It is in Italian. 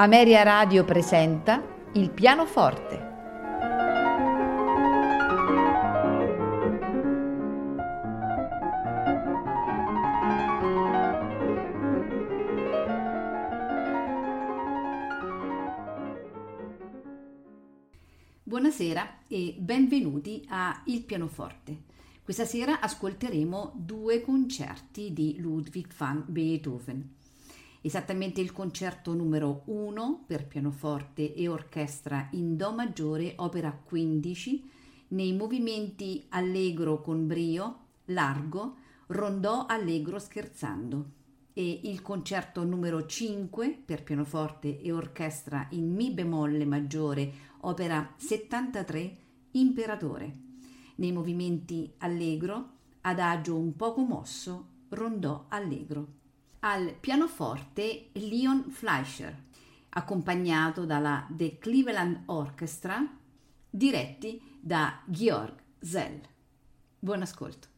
Ameria Radio presenta Il pianoforte. Buonasera e benvenuti a Il pianoforte. Questa sera ascolteremo due concerti di Ludwig van Beethoven esattamente il concerto numero 1 per pianoforte e orchestra in Do maggiore, opera 15, nei movimenti allegro con brio, largo, rondò allegro scherzando. E il concerto numero 5 per pianoforte e orchestra in Mi bemolle maggiore, opera 73, Imperatore, nei movimenti allegro, adagio un poco mosso, rondò allegro al pianoforte Leon Fleischer, accompagnato dalla The Cleveland Orchestra, diretti da Georg Zell. Buon ascolto.